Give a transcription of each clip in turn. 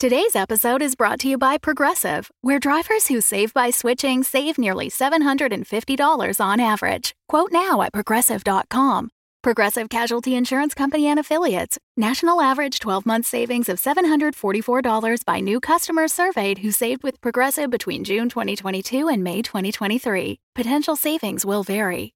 Today's episode is brought to you by Progressive, where drivers who save by switching save nearly $750 on average. Quote now at progressive.com. Progressive Casualty Insurance Company and Affiliates. National average 12 month savings of $744 by new customers surveyed who saved with Progressive between June 2022 and May 2023. Potential savings will vary.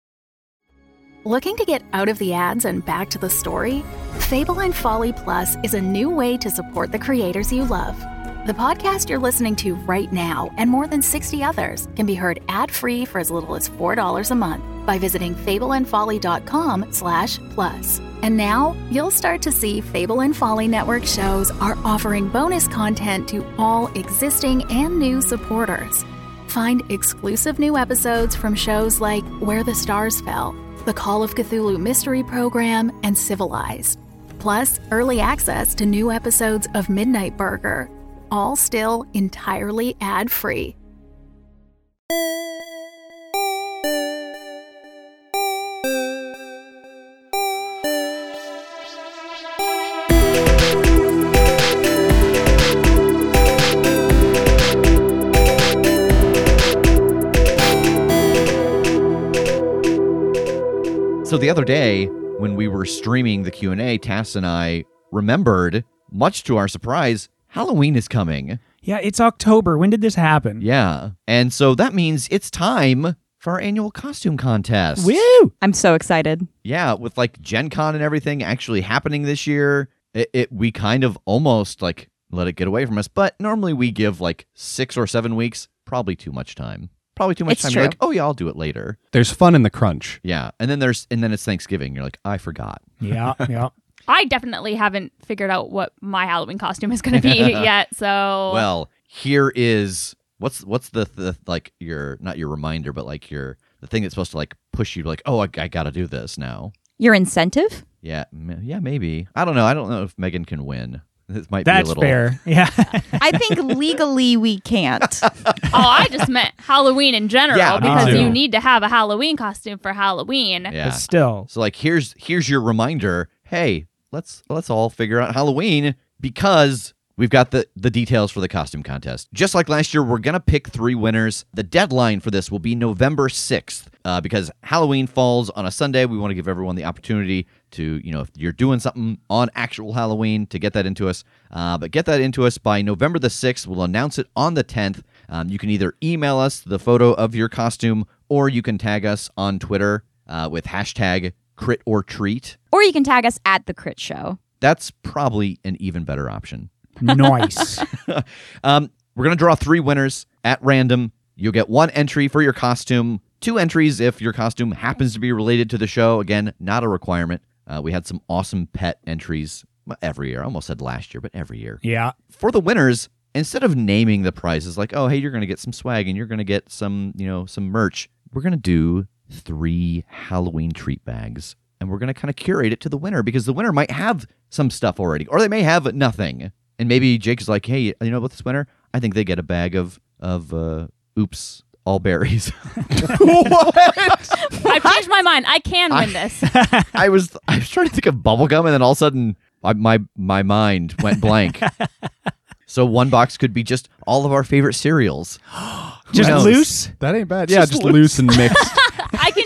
Looking to get out of the ads and back to the story? Fable and Folly Plus is a new way to support the creators you love. The podcast you're listening to right now and more than 60 others can be heard ad-free for as little as $4 a month by visiting fableandfolly.com slash plus. And now you'll start to see Fable and Folly Network shows are offering bonus content to all existing and new supporters. Find exclusive new episodes from shows like Where the Stars Fell, the Call of Cthulhu Mystery Program, and Civilized. Plus, early access to new episodes of Midnight Burger, all still entirely ad free. So the other day, when we were streaming the Q&A, Tass and I remembered, much to our surprise, Halloween is coming. Yeah, it's October. When did this happen? Yeah. And so that means it's time for our annual costume contest. Woo! I'm so excited. Yeah, with like Gen Con and everything actually happening this year, it, it we kind of almost like let it get away from us. But normally we give like six or seven weeks, probably too much time. Probably too much It's time. You're true. like, oh yeah, I'll do it later. There's fun in the crunch. Yeah. And then there's and then it's Thanksgiving. You're like, I forgot. Yeah, yeah. I definitely haven't figured out what my Halloween costume is going to be yet. So Well, here is what's what's the, the like your not your reminder, but like your the thing that's supposed to like push you to like, oh, I, I got to do this now. Your incentive? Yeah, m- yeah, maybe. I don't know. I don't know if Megan can win. This might That's be a little fair. Yeah. I think legally we can't. oh, I just meant Halloween in general Yeah, me because too. you need to have a Halloween costume for Halloween. Yeah. But still. So like here's here's your reminder. Hey, let's let's all figure out Halloween because we've got the the details for the costume contest. Just like last year, we're gonna pick three winners. The deadline for this will be November sixth uh, because Halloween falls on a Sunday. We want to give everyone the opportunity to you know if you're doing something on actual Halloween to get that into us. Uh, but get that into us by November the sixth. We'll announce it on the tenth. Um, you can either email us the photo of your costume or you can tag us on Twitter uh, with hashtag crit or treat. or you can tag us at the Crit Show. That's probably an even better option. Nice. Um, we're going to draw three winners at random. You'll get one entry for your costume, two entries if your costume happens to be related to the show. Again, not a requirement. Uh, we had some awesome pet entries every year. I almost said last year, but every year. yeah. For the winners, instead of naming the prizes like, oh, hey, you're going to get some swag and you're going to get some, you know, some merch, we're going to do three Halloween treat bags. And we're going to kind of curate it to the winner because the winner might have some stuff already, or they may have nothing. And maybe Jake is like, hey, you know about this winner? I think they get a bag of of uh, oops, all berries. what? I've changed my mind. I can win this. I was I was trying to think of bubblegum, and then all of a sudden my my, my mind went blank. so one box could be just all of our favorite cereals. Who Just knows? loose? That ain't bad. Yeah, Just just, loose. loose and mixed.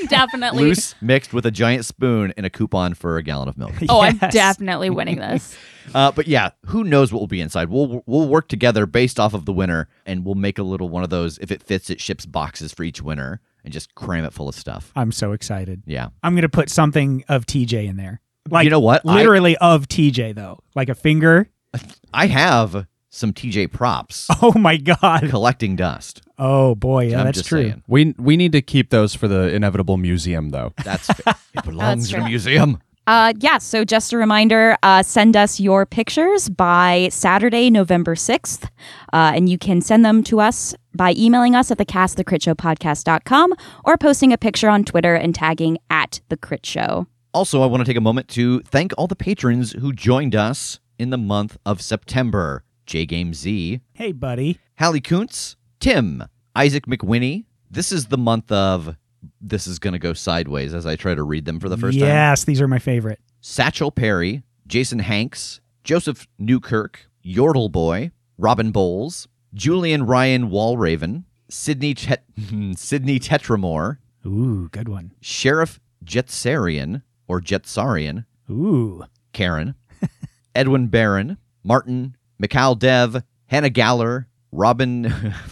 I can definitely. loose mixed with a giant spoon and a coupon for a gallon of milk. Oh, I'm definitely winning this. Uh, but yeah, who knows what will be inside? We'll we'll work together based off of the winner, and we'll make a little one of those. If it fits, it ships boxes for each winner, and just cram it full of stuff. I'm so excited. Yeah, I'm going to put something of TJ in there. Like you know what? I- Literally of TJ though. Like a finger. I have some TJ props Oh my god. collecting dust. Oh boy, yeah, I'm that's just true. saying. we we need to keep those for the inevitable museum, though. That's it belongs in a museum. Uh, yeah, so just a reminder uh, send us your pictures by Saturday, November 6th. Uh, and you can send them to us by emailing us at thecastthecritshowpodcast.com or posting a picture on Twitter and tagging at the Crit Show. Also, I want to take a moment to thank all the patrons who joined us in the month of September. J Game Z, Hey buddy. Hallie Kuntz, Tim, Isaac McWinney. This is the month of this is going to go sideways as I try to read them for the first time. yes, these are my favorite. Satchel Perry, Jason Hanks, Joseph Newkirk, Yordle Boy, Robin Bowles, Julian Ryan Walraven, Sydney Tet- Sydney Tetramore, Ooh, good one. Sheriff Jetsarian or Jetsarian, Ooh. Karen, Edwin Barron, Martin, Mikal Dev, Hannah Galler, Robin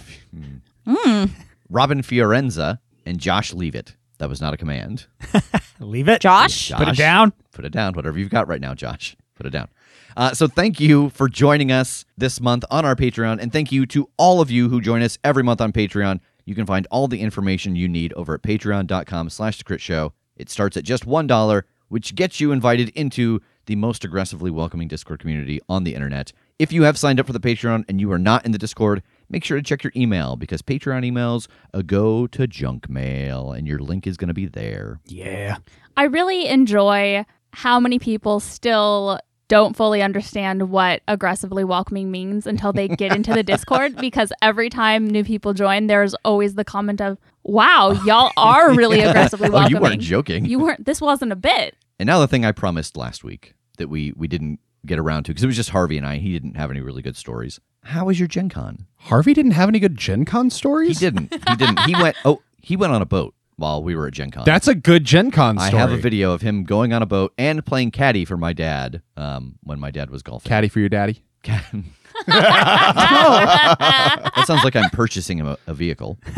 Mm. Robin Fiorenza, and Josh Leavitt. That was not a command. Leave it. Josh? Josh. Put it down. Put it down. Whatever you've got right now, Josh. Put it down. Uh, so thank you for joining us this month on our Patreon, and thank you to all of you who join us every month on Patreon. You can find all the information you need over at patreon.com slash the crit show. It starts at just $1, which gets you invited into the most aggressively welcoming Discord community on the internet. If you have signed up for the Patreon and you are not in the Discord, make sure to check your email because Patreon emails uh, go to junk mail, and your link is going to be there. Yeah. I really enjoy how many people still don't fully understand what aggressively welcoming means until they get into the Discord because every time new people join, there's always the comment of, wow, y'all are really aggressively welcoming. Oh, welcoming. you weren't joking. You weren't, this wasn't a bit. And now the thing I promised last week that we we didn't get around to because it was just Harvey and I. He didn't have any really good stories. How was your Gen Con? Harvey didn't have any good Gen Con stories? He didn't. He didn't. He went. Oh, he went on a boat while we were at Gen Con. That's a good Gen Con I have a video of him going on a boat and playing caddy for my dad um, when my dad was golfing. Caddy for your daddy. that sounds like I'm purchasing a, a vehicle.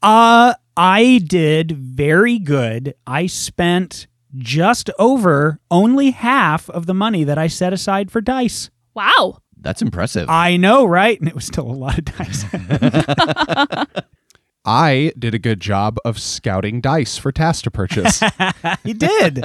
Uh, I did very good. I spent just over only half of the money that I set aside for dice. Wow. That's impressive. I know, right? And it was still a lot of dice. I did a good job of scouting dice for Tass to purchase. he did.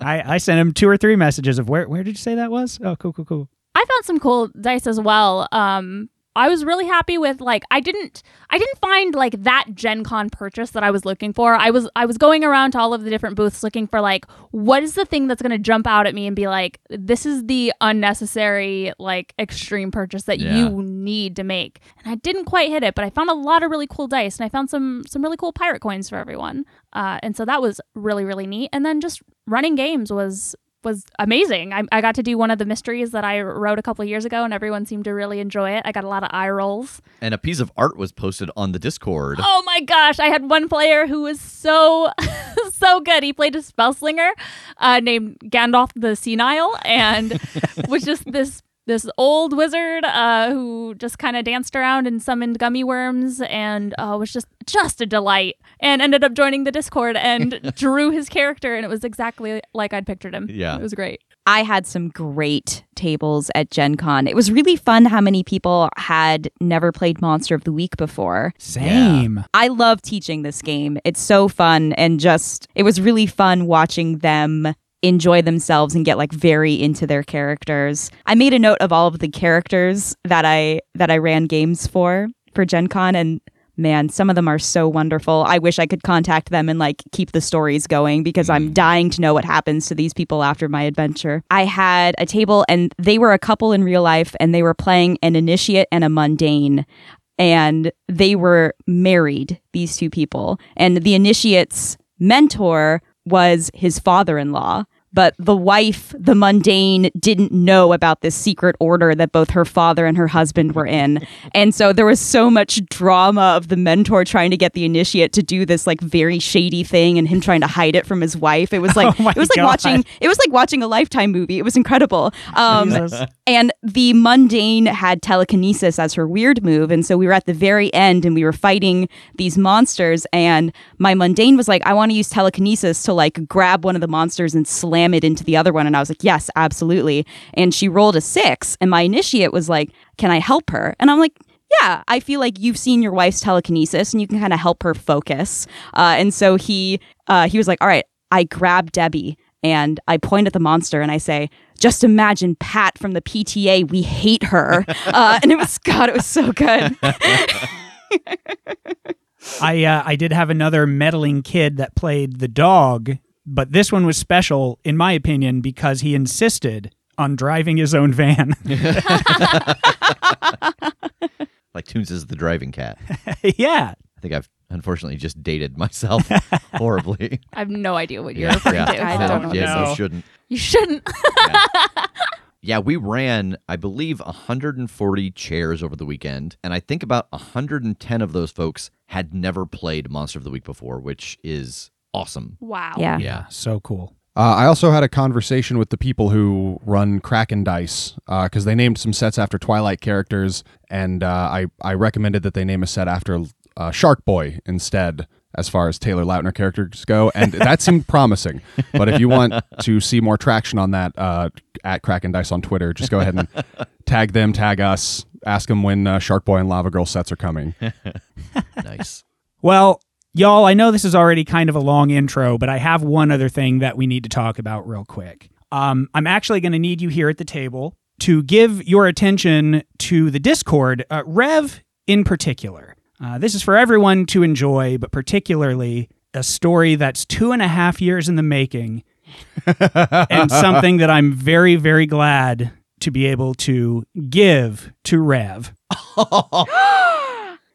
I, I sent him two or three messages of where where did you say that was? Oh, cool, cool, cool. I found some cool dice as well. Um, I was really happy with like I didn't I didn't find like that Gen Con purchase that I was looking for. I was I was going around to all of the different booths looking for like what is the thing that's gonna jump out at me and be like, this is the unnecessary like extreme purchase that Yeah. you need to make. And I didn't quite hit it, but I found a lot of really cool dice and I found some some really cool pirate coins for everyone. Uh, and so that was really, really neat. And then just running games was was amazing. I, I got to do one of the mysteries that I wrote a couple of years ago, and everyone seemed to really enjoy it. I got a lot of eye rolls. and a piece of art was posted on the Discord. Oh my gosh! I had one player who was so so good. He played a spell slinger uh, named Gandalf the Senile, and was just this this old wizard uh, who just kind of danced around and summoned gummy worms, and uh, was just just a delight. And ended up joining the Discord and drew his character, and it was exactly like I'd pictured him. Yeah. it was great. I had some great tables at Gen Con. It was really fun how many people had never played Monster of the Week before. Same. I love teaching this game. It's so fun and just it was really fun watching them enjoy themselves and get like very into their characters. I made a note of all of the characters that I that I ran games for for Gen Con and man, some of them are so wonderful. I wish I could contact them and like keep the stories going because I'm mm. dying to know what happens to these people after my adventure. I had a table and they were a couple in real life and they were playing an initiate and a mundane and they were married, these two people. And the initiate's mentor was his father in law. But the wife, the mundane, didn't know about this secret order that both her father and her husband were in. And so there was so much drama of the mentor trying to get the initiate to do this like very shady thing and him trying to hide it from his wife. It was like Oh it was like God. watching it was like watching a lifetime movie. It was incredible. Um and the mundane had telekinesis as her weird move. And so we were at the very end and we were fighting these monsters. And my mundane was like, I want to use telekinesis to like grab one of the monsters and slam it into the other one. And I was like, yes, absolutely. And she rolled a six. And my initiate was like, can I help her? And I'm like, yeah, I feel like you've seen your wife's telekinesis and you can kind of help her focus. Uh, and so he uh, he was like, all right, I grab Debbie and I point at the monster and I say, just imagine Pat from the PTA. We hate her. Uh, and it was, God, it was so good. I uh, I did have another meddling kid that played the dog, but this one was special in my opinion because he insisted on driving his own van. Like Toons is the driving cat. yeah. I think I've unfortunately just dated myself horribly. I have no idea what you're yeah, referring yeah. to. I No, don't yeah, know. you shouldn't. You shouldn't. Yeah, we ran, I believe, 140 chairs over the weekend, and I think about 110 of those folks had never played Monster of the Week before, which is awesome. Wow. Yeah. Yeah, so cool. Uh, I also had a conversation with the people who run Kraken Dice because they named some sets after Twilight characters, and uh, I I recommended that they name a set after uh, Shark Boy instead, as far as Taylor Lautner characters go, and that seemed promising. But if you want to see more traction on that, uh, at Kraken Dice on Twitter, just go ahead and tag them, tag us, ask them when uh, Shark Boy and Lava Girl sets are coming. Nice. Well, y'all, I know this is already kind of a long intro, but I have one other thing that we need to talk about real quick. Um, I'm actually going to need you here at the table to give your attention to the Discord, uh, Rev in particular. Uh, this is for everyone to enjoy, but particularly a story that's two and a half years in the making and something that I'm very, very glad to be able to give to Rev.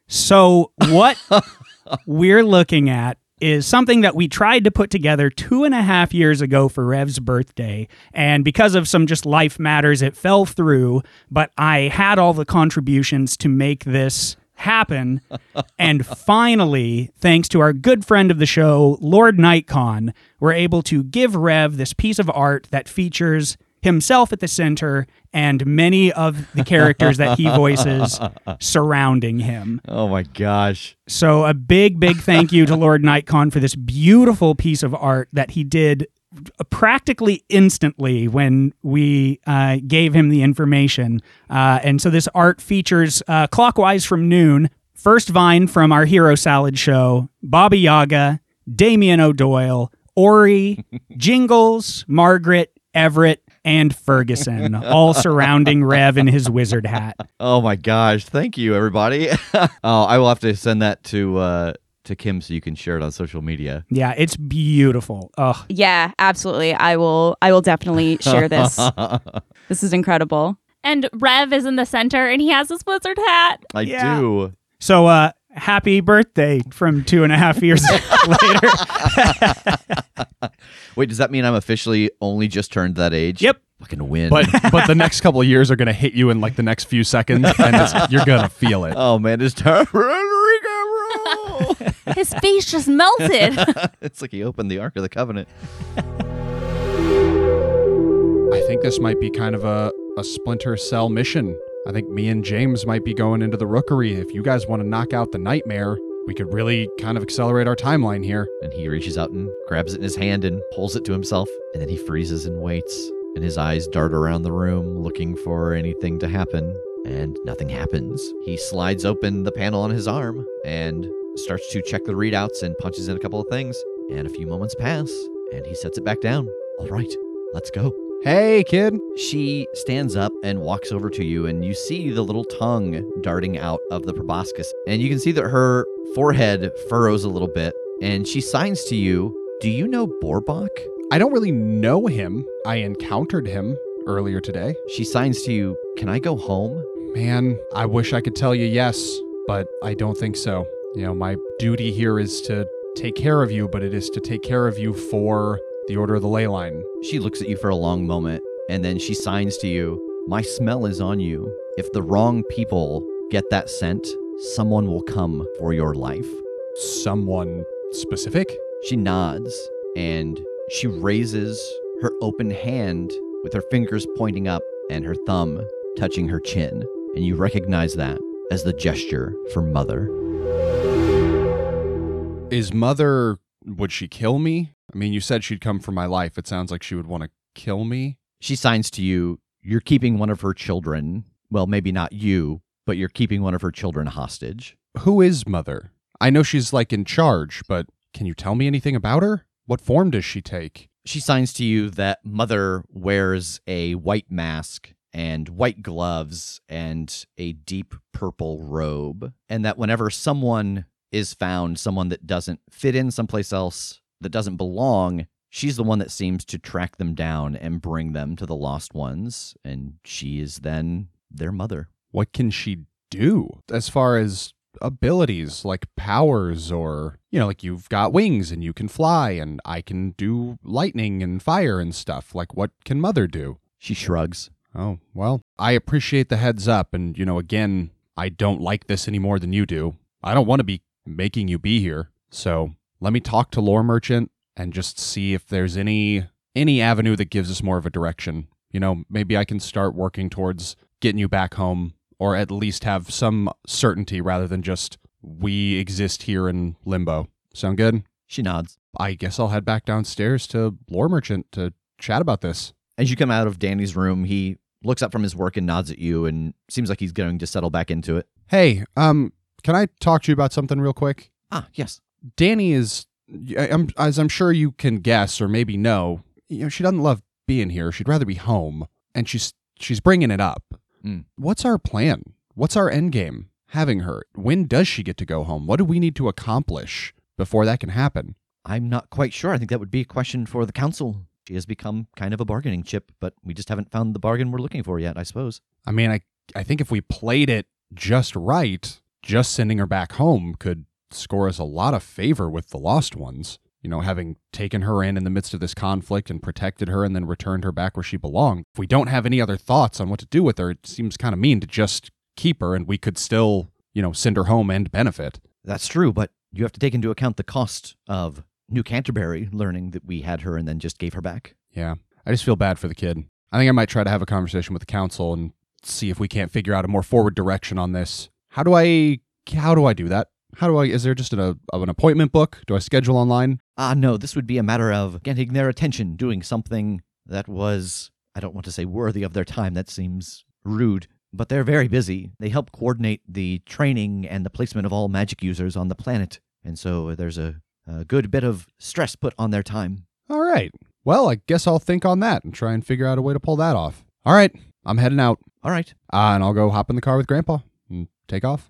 So, what we're looking at is something that we tried to put together two and a half years ago for Rev's birthday. And because of some just life matters, it fell through. But I had all the contributions to make this happen. and finally, thanks to our good friend of the show, Lord Nightcon, we're able to give Rev this piece of art that features himself at the center and many of the characters that he voices surrounding him. Oh my gosh. So a big, big thank you to Lord Nightcon for this beautiful piece of art that he did practically instantly when we uh, gave him the information. Uh, and so this art features uh, clockwise from noon. First vine from our Hero Salad show, Bobby Yaga, Damien O'Doyle, Ori, Jingles, Margaret, Everett, and Ferguson, all surrounding Rev in his wizard hat. Oh my gosh. Thank you, everybody. oh, I will have to send that to uh, to Kim so you can share it on social media. Yeah, it's beautiful. Oh, Yeah, absolutely. I will I will definitely share this. this is incredible. And Rev is in the center and he has his wizard hat. I Yeah. do. So, uh, happy birthday from two and a half years later. Wait, does that mean I'm officially only just turned that age? Yep. Fucking win. But but the next couple of years are going to hit you in like the next few seconds, and it's, you're going to feel it. oh man, it's time for Enrico. His face just melted. it's like he opened the Ark of the Covenant. I think this might be kind of a, a Splinter Cell mission. I think me and James might be going into the rookery. If you guys want to knock out the nightmare, we could really kind of accelerate our timeline here. And he reaches out and grabs it in his hand and pulls it to himself. And then he freezes and waits. And his eyes dart around the room looking for anything to happen. And nothing happens. He slides open the panel on his arm and starts to check the readouts and punches in a couple of things. And a few moments pass and he sets it back down. All right, let's go. Hey, kid. She stands up and walks over to you, and you see the little tongue darting out of the proboscis. And you can see that her forehead furrows a little bit, and she signs to you Do you know Borbach? I don't really know him. I encountered him earlier today. She signs to you Can I go home? Man, I wish I could tell you yes, but I don't think so. You know, my duty here is to take care of you, but it is to take care of you for the Order of the Ley Line. She looks at you for a long moment, and then she signs to you My smell is on you. If the wrong people get that scent, someone will come for your life. Someone specific? She nods and she raises her open hand with her fingers pointing up and her thumb touching her chin. And you recognize that as the gesture for mother. Is Mother. Would she kill me? I mean, you said she'd come for my life. It sounds like she would want to kill me. She signs to you, you're keeping one of her children. Well, maybe not you, but you're keeping one of her children hostage. Who is Mother? I know she's like in charge, but can you tell me anything about her? What form does she take? She signs to you that mother wears a white mask and white gloves and a deep purple robe, and that whenever someone is found, someone that doesn't fit in someplace else, that doesn't belong, she's the one that seems to track them down and bring them to the lost ones, and she is then their mother. What can she do as far as abilities like powers or, you know, like you've got wings and you can fly and I can do lightning and fire and stuff? Like, what can Mother do? She shrugs. Oh, well, I appreciate the heads up. And, you know, again, I don't like this any more than you do. I don't want to be making you be here. So let me talk to Lore Merchant and just see if there's any any avenue that gives us more of a direction. You know, maybe I can start working towards getting you back home or at least have some certainty rather than just we exist here in limbo. Sound good? She nods. I guess I'll head back downstairs to Lore Merchant to chat about this. As you come out of Danny's room, he looks up from his work and nods at you and seems like he's going to settle back into it. Hey, um, can I talk to you about something real quick? Ah, yes. Danny is, I'm, as I'm sure you can guess or maybe know, you know, she doesn't love being here. She'd rather be home, and she's she's bringing it up. Mm. What's our plan? What's our end game? Having her. When does she get to go home? What do we need to accomplish before that can happen? I'm not quite sure. I think that would be a question for the council. She has become kind of a bargaining chip, but we just haven't found the bargain we're looking for yet, I suppose. I mean, I I think if we played it just right, just sending her back home could score us a lot of favor with the lost ones. You know, having taken her in in the midst of this conflict and protected her and then returned her back where she belonged. If we don't have any other thoughts on what to do with her, it seems kind of mean to just keep her and we could still, you know, send her home and benefit. That's true, but you have to take into account the cost of New Canterbury learning that we had her and then just gave her back. Yeah. I just feel bad for the kid. I think I might try to have a conversation with the council and see if we can't figure out a more forward direction on this. How do I how do I do that? How do I is there just an, a, an appointment book? Do I schedule online? Ah, no, this would be a matter of getting their attention, doing something that was, I don't want to say worthy of their time, that seems rude, but they're very busy. They help coordinate the training and the placement of all magic users on the planet, and so there's a, a good bit of stress put on their time. All right. Well, I guess I'll think on that and try and figure out a way to pull that off. All right. I'm heading out. All right. Uh, and I'll go hop in the car with Grandpa and take off.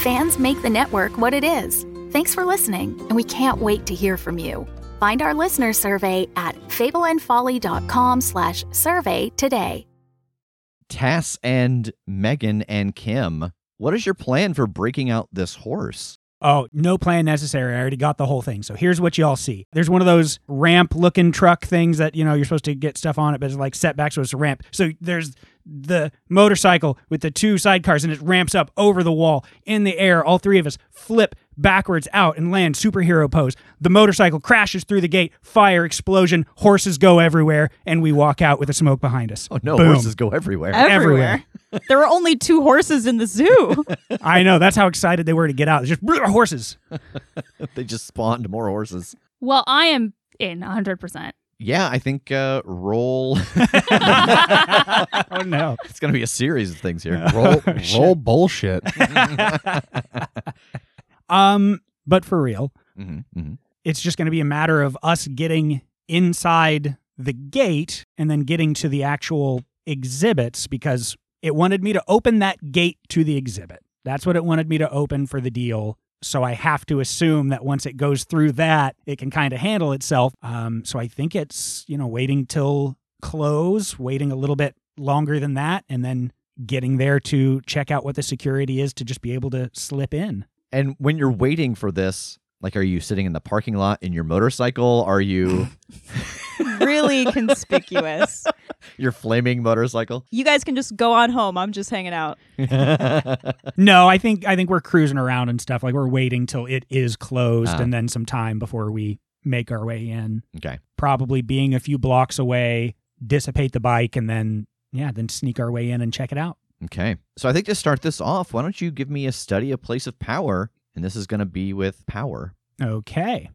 Fans make the network what it is. Thanks for listening, and we can't wait to hear from you. Find our listener survey at fableandfolly.com slash survey today. Tass and Megan and Kim, what is your plan for breaking out this horse? Oh, no plan necessary. I already got the whole thing. So here's what y'all see. There's one of those ramp looking truck things that, you know, you're supposed to get stuff on it, but it's like setback, so it's a ramp. So there's the motorcycle with the two sidecars and it ramps up over the wall in the air. All three of us flip backwards out and land superhero pose. The motorcycle crashes through the gate, fire explosion, horses go everywhere, and we walk out with the smoke behind us. Oh no, Boom. horses go everywhere. Everywhere. there were only two horses in the zoo. I know. That's how excited they were to get out. It's just horses. they just spawned more horses. Well, I am in 100%. Yeah, I think uh, roll. oh no. it's going to be a series of things here. Roll, Oh, shit. roll bullshit. Um, but for real, hmm hmm it's just going to be a matter of us getting inside the gate and then getting to the actual exhibits because it wanted me to open that gate to the exhibit. That's what it wanted me to open for the deal. So I have to assume that once it goes through that, it can kind of handle itself. Um, so I think it's, you know, waiting till close, waiting a little bit longer than that, and then getting there to check out what the security is to just be able to slip in. And when you're waiting for this, like, are you sitting in the parking lot in your motorcycle? Are you really conspicuous. your flaming motorcycle? You guys can just go on home. I'm just hanging out. No, I think I think we're cruising around and stuff. Like we're waiting till it is closed Ah. and then some time before we make our way in. okay. Probably being a few blocks away, dissipate the bike and then yeah, then sneak our way in and check it out. Okay. So I think to start this off, why don't you give me a study of place of power? And this is going to be with power. Okay.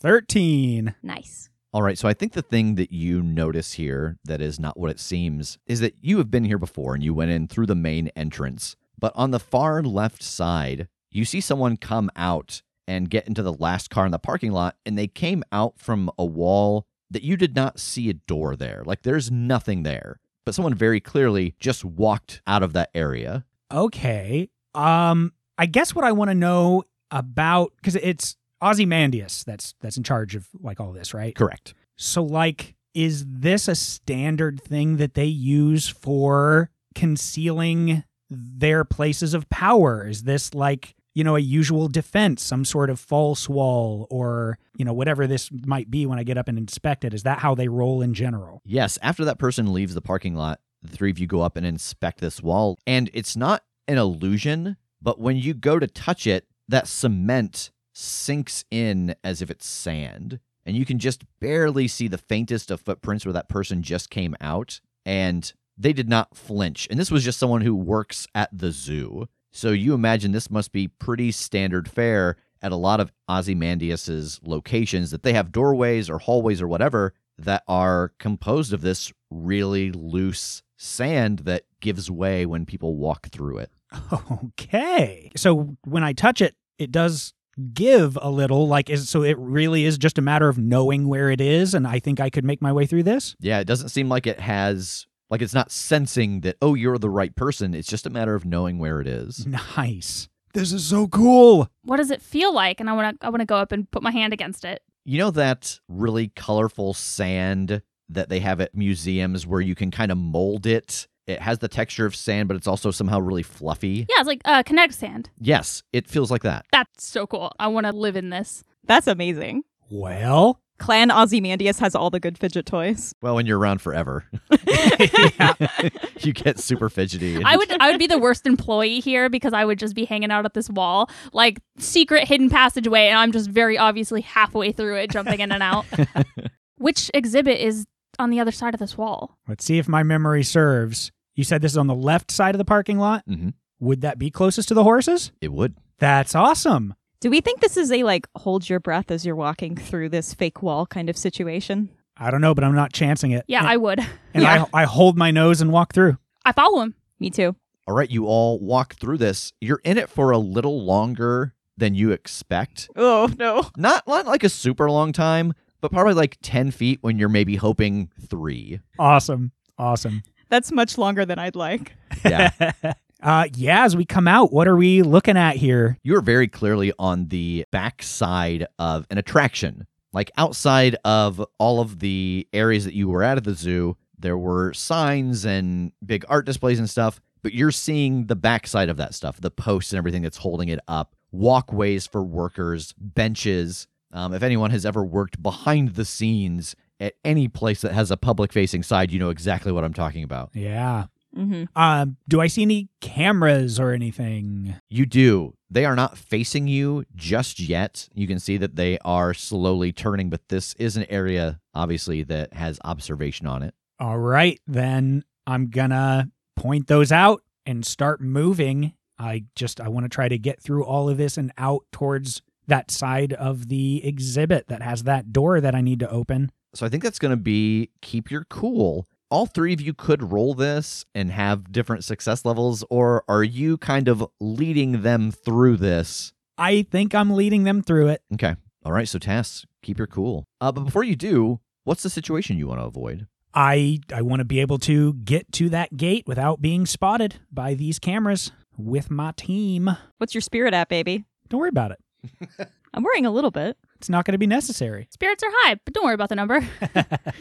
13. Nice. All right. So I think the thing that you notice here that is not what it seems is that you have been here before and you went in through the main entrance. But on the far left side, you see someone come out and get into the last car in the parking lot. And they came out from a wall that you did not see a door there. Like there's nothing there. but someone very clearly just walked out of that area. Okay. Um, I guess what I want to know about because it's Ozymandias that's that's in charge of like all this, right? Correct. So like is this a standard thing that they use for concealing their places of power? Is this like, you know, a usual defense, some sort of false wall or, you know, whatever this might be when I get up and inspect it? Is that how they roll in general? Yes, after that person leaves the parking lot, the three of you go up and inspect this wall, and it's not an illusion, but when you go to touch it, that cement sinks in as if it's sand. And you can just barely see the faintest of footprints where that person just came out. And they did not flinch. And this was just someone who works at the zoo. So you imagine this must be pretty standard fare at a lot of Ozymandias's locations that they have doorways or hallways or whatever that are composed of this really loose sand that gives way when people walk through it. Okay. So when I touch it, it does give a little like is so it really is just a matter of knowing where it is and I think I could make my way through this. Yeah, it doesn't seem like it has like it's not sensing that oh you're the right person. It's just a matter of knowing where it is. Nice. This is so cool. What does it feel like? And I want to I want to go up and put my hand against it. You know that really colorful sand that they have at museums where you can kind of mold it? It has the texture of sand, but it's also somehow really fluffy. Yeah, it's like uh, kinetic sand. Yes, it feels like that. That's so cool. I want to live in this. That's amazing. Well, Clan Ozymandias has all the good fidget toys. Well, when you're around forever, you get super fidgety. I would I would be the worst employee here because I would just be hanging out at this wall, like secret hidden passageway, and I'm just very obviously halfway through it, jumping in and out. Which exhibit is on the other side of this wall? let's see if my memory serves. You said this is on the left side of the parking lot? hmm Would that be closest to the horses? It would. That's awesome. Do we think this is a like hold your breath as you're walking through this fake wall kind of situation? I don't know, but I'm not chancing it. Yeah, and, I would. and yeah. I, I hold my nose and walk through. I follow him. Me too. All right, you all walk through this. You're in it for a little longer than you expect. Oh no. Not, not like a super long time, but probably like 10 feet when you're maybe hoping three. Awesome. Awesome. That's much longer than I'd like. Yeah. uh, yeah, as we come out, what are we looking at here? you are very clearly on the back side of an attraction. Like outside of all of the areas that you were at at the zoo, there were signs and big art displays and stuff, but you're seeing the backside of that stuff, the posts and everything that's holding it up, walkways for workers, benches. Um, if anyone has ever worked behind the scenes at any place that has a public facing side, you know exactly what I'm talking about. Yeah. Mm-hmm. Um, do I see any cameras or anything? You do. They are not facing you just yet. You can see that they are slowly turning, but this is an area, obviously, that has observation on it. All right, then I'm gonna point those out and start moving. I just I want to try to get through all of this and out towards that side of the exhibit that has that door that I need to open. So I think that's going to be keep your cool. All three of you could roll this and have different success levels, or are you kind of leading them through this? I think I'm leading them through it. Okay. All right. So, Tass, keep your cool. Uh, but before you do, what's the situation you want to avoid? I I want to be able to get to that gate without being spotted by these cameras with my team. What's your spirit at, baby? Don't worry about it. I'm worrying a little bit. It's not going to be necessary. Spirits are high, but don't worry about the number.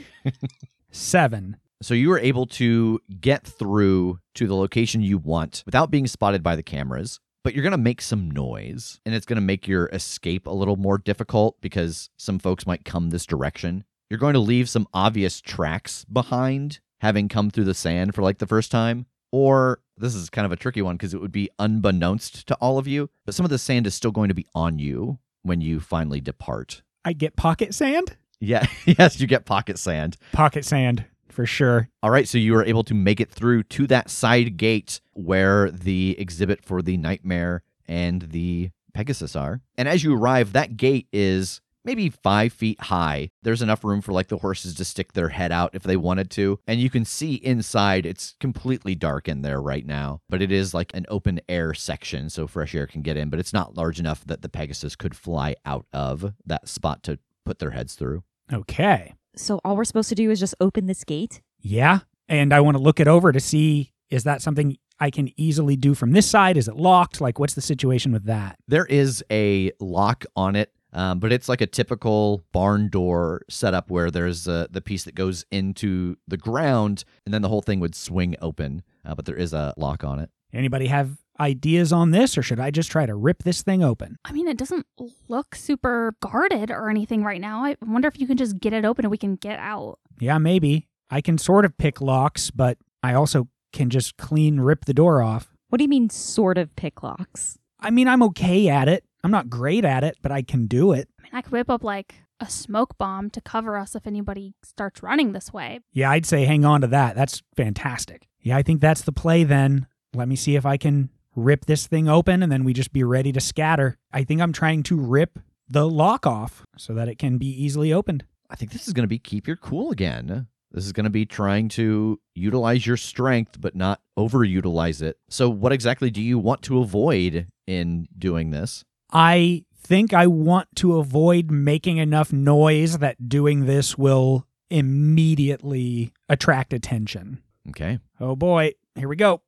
7. So you were able to get through to the location you want without being spotted by the cameras, but you're going to make some noise and it's going to make your escape a little more difficult because some folks might come this direction. You're going to leave some obvious tracks behind having come through the sand for like the first time. Or this is kind of a tricky one because it would be unbeknownst to all of you, but some of the sand is still going to be on you when you finally depart. I get pocket sand? Yeah, yes, you get pocket sand. Pocket sand for sure. All right, so you were able to make it through to that side gate where the exhibit for the nightmare and the Pegasus are. And as you arrive, that gate is maybe five feet high. There's enough room for like the horses to stick their head out if they wanted to. And you can see inside, it's completely dark in there right now, but it is like an open air section, so fresh air can get in, but it's not large enough that the Pegasus could fly out of that spot to put their heads through. Okay. So all we're supposed to do is just open this gate? Yeah. and I want to look it over to see is that something I can easily do from this side? Is it locked? Like, what's the situation with that? There is a lock on it, um, but it's like a typical barn door setup where there's uh, the piece that goes into the ground, and then the whole thing would swing open. Uh, but there is a lock on it. Anybody have ideas on this, or should I just try to rip this thing open? I mean, it doesn't look super guarded or anything right now. I wonder if you can just get it open and we can get out. Yeah, maybe. I can sort of pick locks, but I also can just clean rip the door off. What do you mean, sort of pick locks? I mean, I'm okay at it. I'm not great at it, but I can do it. I mean, I could whip up like a smoke bomb to cover us if anybody starts running this way. Yeah, I'd say hang on to that. That's fantastic. Yeah, I think that's the play then. Let me see if I can rip this thing open and then we just be ready to scatter. I think I'm trying to rip the lock off so that it can be easily opened. I think this is going to be keep your cool again. This is going to be trying to utilize your strength, but not overutilize it. So, what exactly do you want to avoid in doing this? I think I want to avoid making enough noise that doing this will immediately attract attention. Okay. Oh boy, here we go.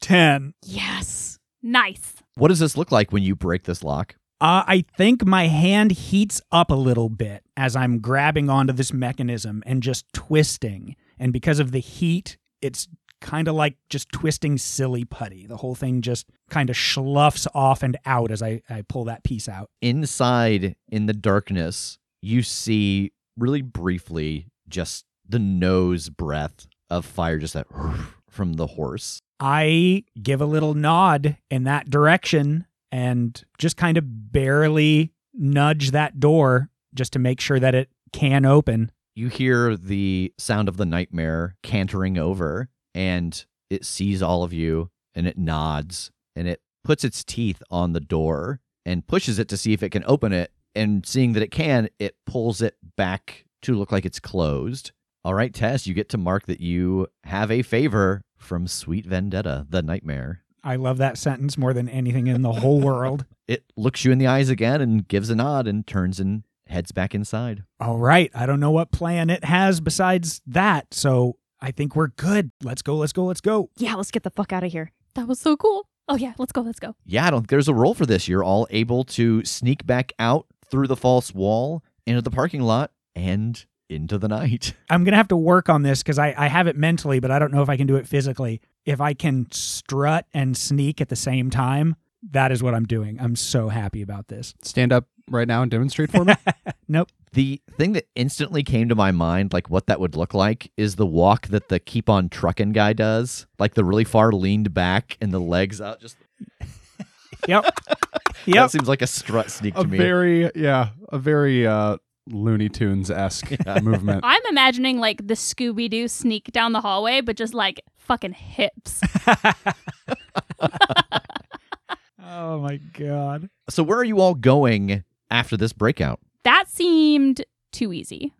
10. Yes. Nice. What does this look like when you break this lock? Uh, I think my hand heats up a little bit as I'm grabbing onto this mechanism and just twisting. And because of the heat, it's kind of like just twisting silly putty. The whole thing just kind of sloughs off and out as I, I pull that piece out. Inside in the darkness, you see really briefly just the nose breath of fire, just that from the horse. I give a little nod in that direction and just kind of barely nudge that door just to make sure that it can open. You hear the sound of the nightmare cantering over, and it sees all of you and it nods and it puts its teeth on the door and pushes it to see if it can open it. And seeing that it can, it pulls it back to look like it's closed. All right, Tass, you get to mark that you have a favor from Sweet Vendetta, the nightmare. I love that sentence more than anything in the whole world. It looks you in the eyes again and gives a nod and turns and heads back inside. All right. I don't know what plan it has besides that. So I think we're good. Let's go. Let's go. Let's go. Yeah, let's get the fuck out of here. That was so cool. Oh, yeah. Let's go. Let's go. Yeah, I don't think there's a roll for this. You're all able to sneak back out through the false wall into the parking lot and into the night. I'm going to have to work on this because I, I have it mentally, but I don't know if I can do it physically. If I can strut and sneak at the same time, that is what I'm doing. I'm so happy about this. Stand up right now and demonstrate for me. Nope. The thing that instantly came to my mind, like what that would look like, is the walk that the keep on trucking guy does. Like the really far leaned back and the legs out. Just Yep. that seems like a strut sneak to me. very yeah, a very uh Looney Tunes esque movement. I'm imagining like the Scooby Doo sneak down the hallway, but just like fucking hips. Oh my God. so where are you all going after this breakout? that seemed too easy.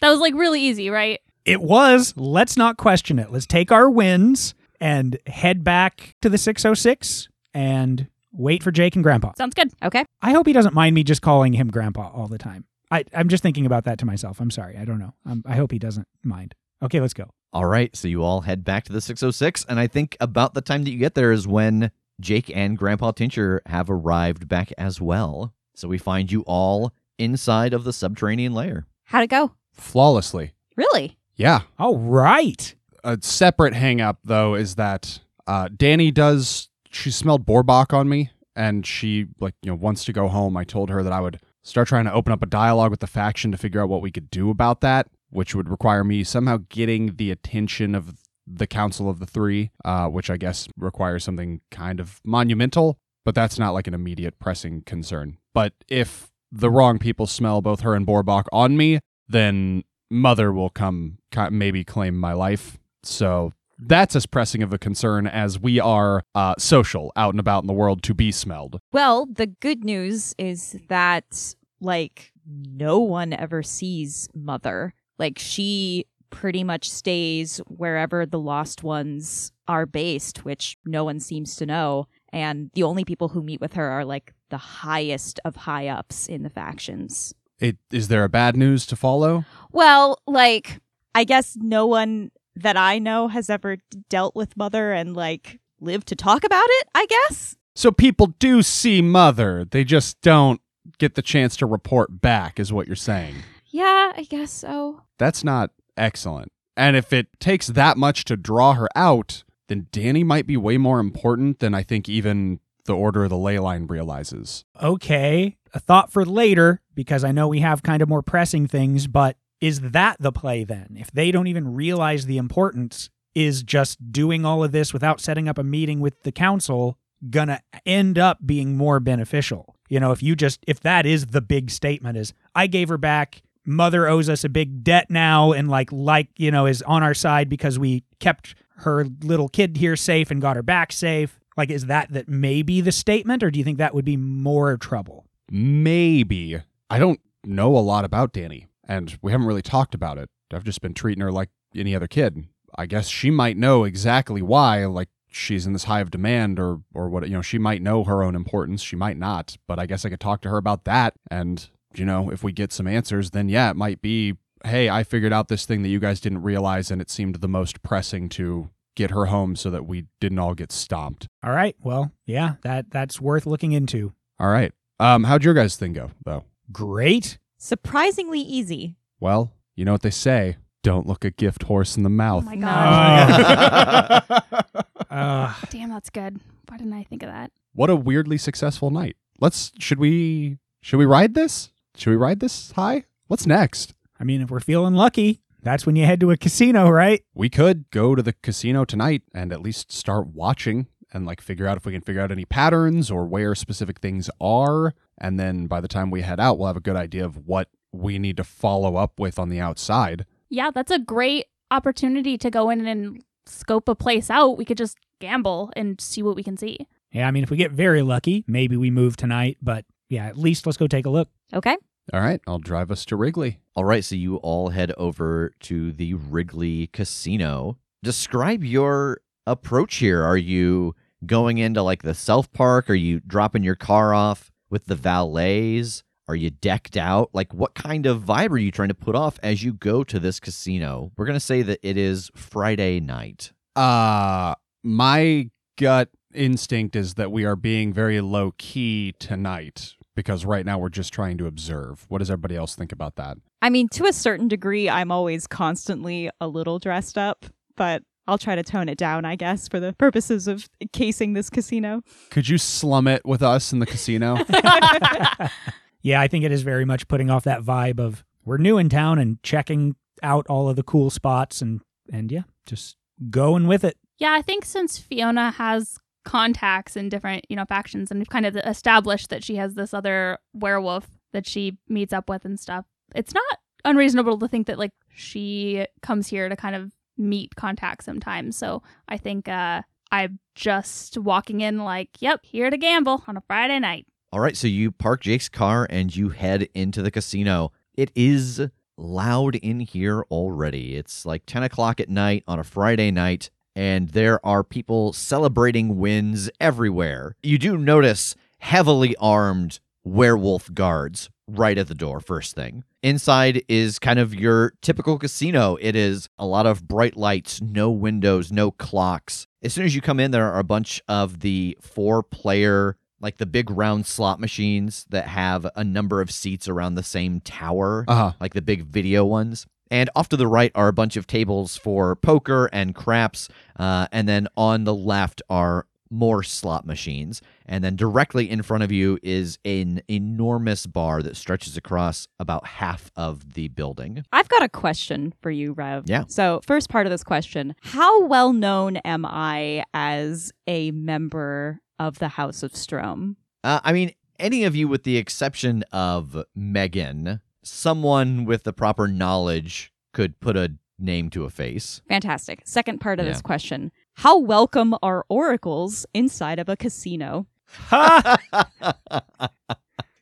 That was like really easy, right? It was. Let's not question it. Let's take our wins and head back to the 606 and wait for Jake and Grandpa. Sounds good. Okay. I hope he doesn't mind me just calling him Grandpa all the time. I, I'm just thinking about that to myself. I'm sorry. I don't know. Um, I hope he doesn't mind. Okay, let's go. All right, so you all head back to the 606, and I think about the time that you get there is when Jake and Grandpa Tincher have arrived back as well. So we find you all inside of the subterranean layer. How'd it go? Flawlessly. Really? Yeah. All right. A separate hang up though is that uh Danny does she smelled Borbach on me and she like, you know, wants to go home. I told her that I would start trying to open up a dialogue with the faction to figure out what we could do about that, which would require me somehow getting the attention of the Council of the Three, uh, which I guess requires something kind of monumental, but that's not like an immediate pressing concern. But if the wrong people smell both her and Borbach on me, then Mother will come maybe claim my life. So that's as pressing of a concern as we are uh, social out and about in the world to be smelled. Well, the good news is that, like, no one ever sees Mother. Like, she pretty much stays wherever the lost ones are based, which no one seems to know. And the only people who meet with her are, like, the highest of high ups in the factions. It, is there a bad news to follow? Well, like, I guess no one that I know has ever dealt with Mother and like lived to talk about it, I guess. So people do see Mother, they just don't get the chance to report back, is what you're saying. Yeah, I guess so. That's not excellent. And if it takes that much to draw her out, then Danny might be way more important than I think even the Order of the Ley Line realizes. Okay, a thought for later, because I know we have kind of more pressing things, but is that the play then? If they don't even realize the importance, is just doing all of this without setting up a meeting with the council gonna end up being more beneficial? You know, if you just, if that is the big statement, is I gave her back, mother owes us a big debt now, and like, like, you know, is on our side because we kept her little kid here safe and got her back safe. Like, is that that maybe the statement, or do you think that would be more trouble? Maybe. I don't know a lot about Danny, and we haven't really talked about it. I've just been treating her like any other kid. I guess she might know exactly why, like she's in this high of demand or or what you know, she might know her own importance, she might not, but I guess I could talk to her about that and you know, if we get some answers, then yeah, it might be, hey, I figured out this thing that you guys didn't realize and it seemed the most pressing to get her home so that we didn't all get stomped. All right. Well, yeah, that that's worth looking into. All right. Um how'd your guys' thing go though? Great. Surprisingly easy. Well, you know what they say. Don't look a gift horse in the mouth. Oh mouth. my gosh. Uh, Damn, that's good. Why didn't I think of that? what a weirdly successful night. Let's should we should we ride this? Should we ride this high? What's next? I mean, if we're feeling lucky, that's when you head to a casino, right? We could go to the casino tonight and at least start watching and like figure out if we can figure out any patterns or where specific things are. And then by the time we head out, we'll have a good idea of what we need to follow up with on the outside. Yeah, that's a great opportunity to go in and scope a place out. We could just gamble and see what we can see. Yeah, I mean, if we get very lucky, maybe we move tonight, but yeah, at least let's go take a look. Okay. All right, I'll drive us to Wrigley. All right, so you all head over to the Wrigley Casino. Describe your approach here. Are you going into like the self Park? Are you dropping your car off with the valets? Are you decked out? Like, what kind of vibe are you trying to put off as you go to this casino? We're going to say that it is Friday night. Uh my gut instinct is that we are being very low key tonight because right now we're just trying to observe. What does everybody else think about that? I mean, to a certain degree, I'm always constantly a little dressed up, but I'll try to tone it down, I guess, for the purposes of casing this casino. Could you slum it with us in the casino? Yeah, I think it is very much putting off that vibe of we're new in town and checking out all of the cool spots and and yeah, just going with it. Yeah, I think since Fiona has contacts in different, you know, factions and we've kind of established that she has this other werewolf that she meets up with and stuff. It's not unreasonable to think that like she comes here to kind of meet contacts sometimes. So I think uh I'm just walking in like, yep, here to gamble on a Friday night. All right, so you park Jake's car and you head into the casino. It is loud in here already. It's like 10 o'clock at night on a Friday night, and there are people celebrating wins everywhere. You do notice heavily armed werewolf guards right at the door, first thing. Inside is kind of your typical casino. It is a lot of bright lights, no windows, no clocks. As soon as you come in, there are a bunch of the four player like the big round slot machines that have a number of seats around the same tower, Uh-huh. like the big video ones. And off to the right are a bunch of tables for poker and craps. Uh, and then on the left are more slot machines. And then directly in front of you is an enormous bar that stretches across about half of the building. I've got a question for you, Rev. Yeah. So, first part of this question How well known am I as a member of the House of Strom? Uh, I mean, any of you, with the exception of Megan, someone with the proper knowledge could put a name to a face. Fantastic. Second part of Yeah. this question How welcome are oracles inside of a casino?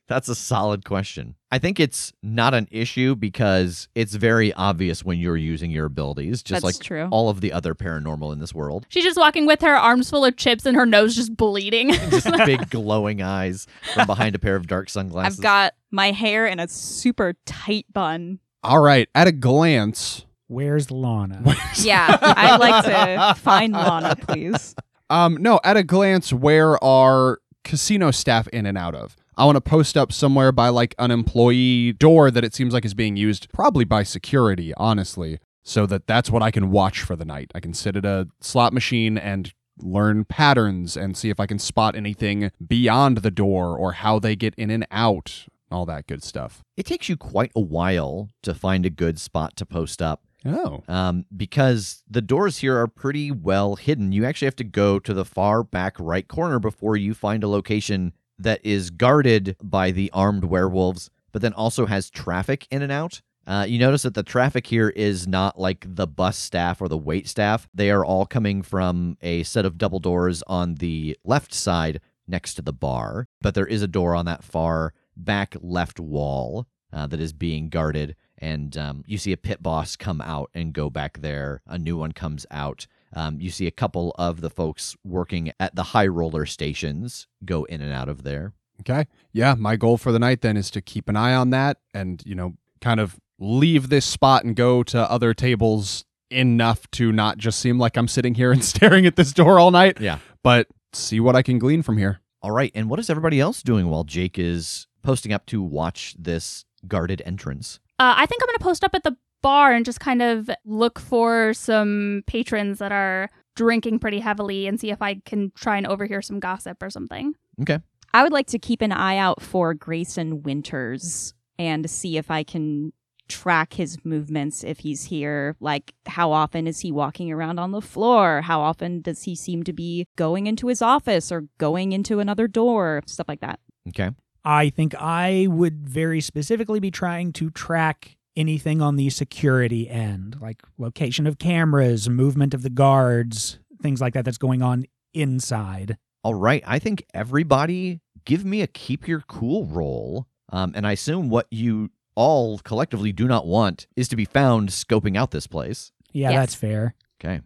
That's a solid question. I think it's not an issue because it's very obvious when you're using your abilities, just That's like true. all of the other paranormal in this world. She's just walking with her arms full of chips and her nose just bleeding. Just big glowing eyes from behind a pair of dark sunglasses. I've got my hair in a super tight bun. All right, at a glance, Where's Lana? Yeah, I'd like to find Lana, please. Um, no, at a glance, where are casino staff in and out of? I want to post up somewhere by like an employee door that it seems like is being used, probably by security, honestly, so that that's what I can watch for the night. I can sit at a slot machine and learn patterns and see if I can spot anything beyond the door or how they get in and out, all that good stuff. It takes you quite a while to find a good spot to post up. Oh. um, because the doors here are pretty well hidden. You actually have to go to the far back right corner before you find a location that is guarded by the armed werewolves, but then also has traffic in and out. Uh, you notice that the traffic here is not like the bus staff or the wait staff. They are all coming from a set of double doors on the left side next to the bar, but there is a door on that far back left wall uh, that is being guarded. And um, you see a pit boss come out and go back there. A new one comes out. Um, you see a couple of the folks working at the high roller stations go in and out of there. Okay. Yeah, my goal for the night then is to keep an eye on that and, you know, kind of leave this spot and go to other tables enough to not just seem like I'm sitting here and staring at this door all night, Yeah. but see what I can glean from here. All right. And what is everybody else doing while Jake is posting up to watch this guarded entrance? Uh, I think I'm going to post up at the bar and just kind of look for some patrons that are drinking pretty heavily and see if I can try and overhear some gossip or something. Okay. I would like to keep an eye out for Grayson Winters and see if I can track his movements if he's here. Like, how often is he walking around on the floor? How often does he seem to be going into his office or going into another door? Stuff like that. Okay. I think I would very specifically be trying to track anything on the security end, like location of cameras, movement of the guards, things like that that's going on inside. All right. I think everybody give me a keep your cool roll. Um, and I assume what you all collectively do not want is to be found scoping out this place. Yeah, Yes. that's fair. Okay.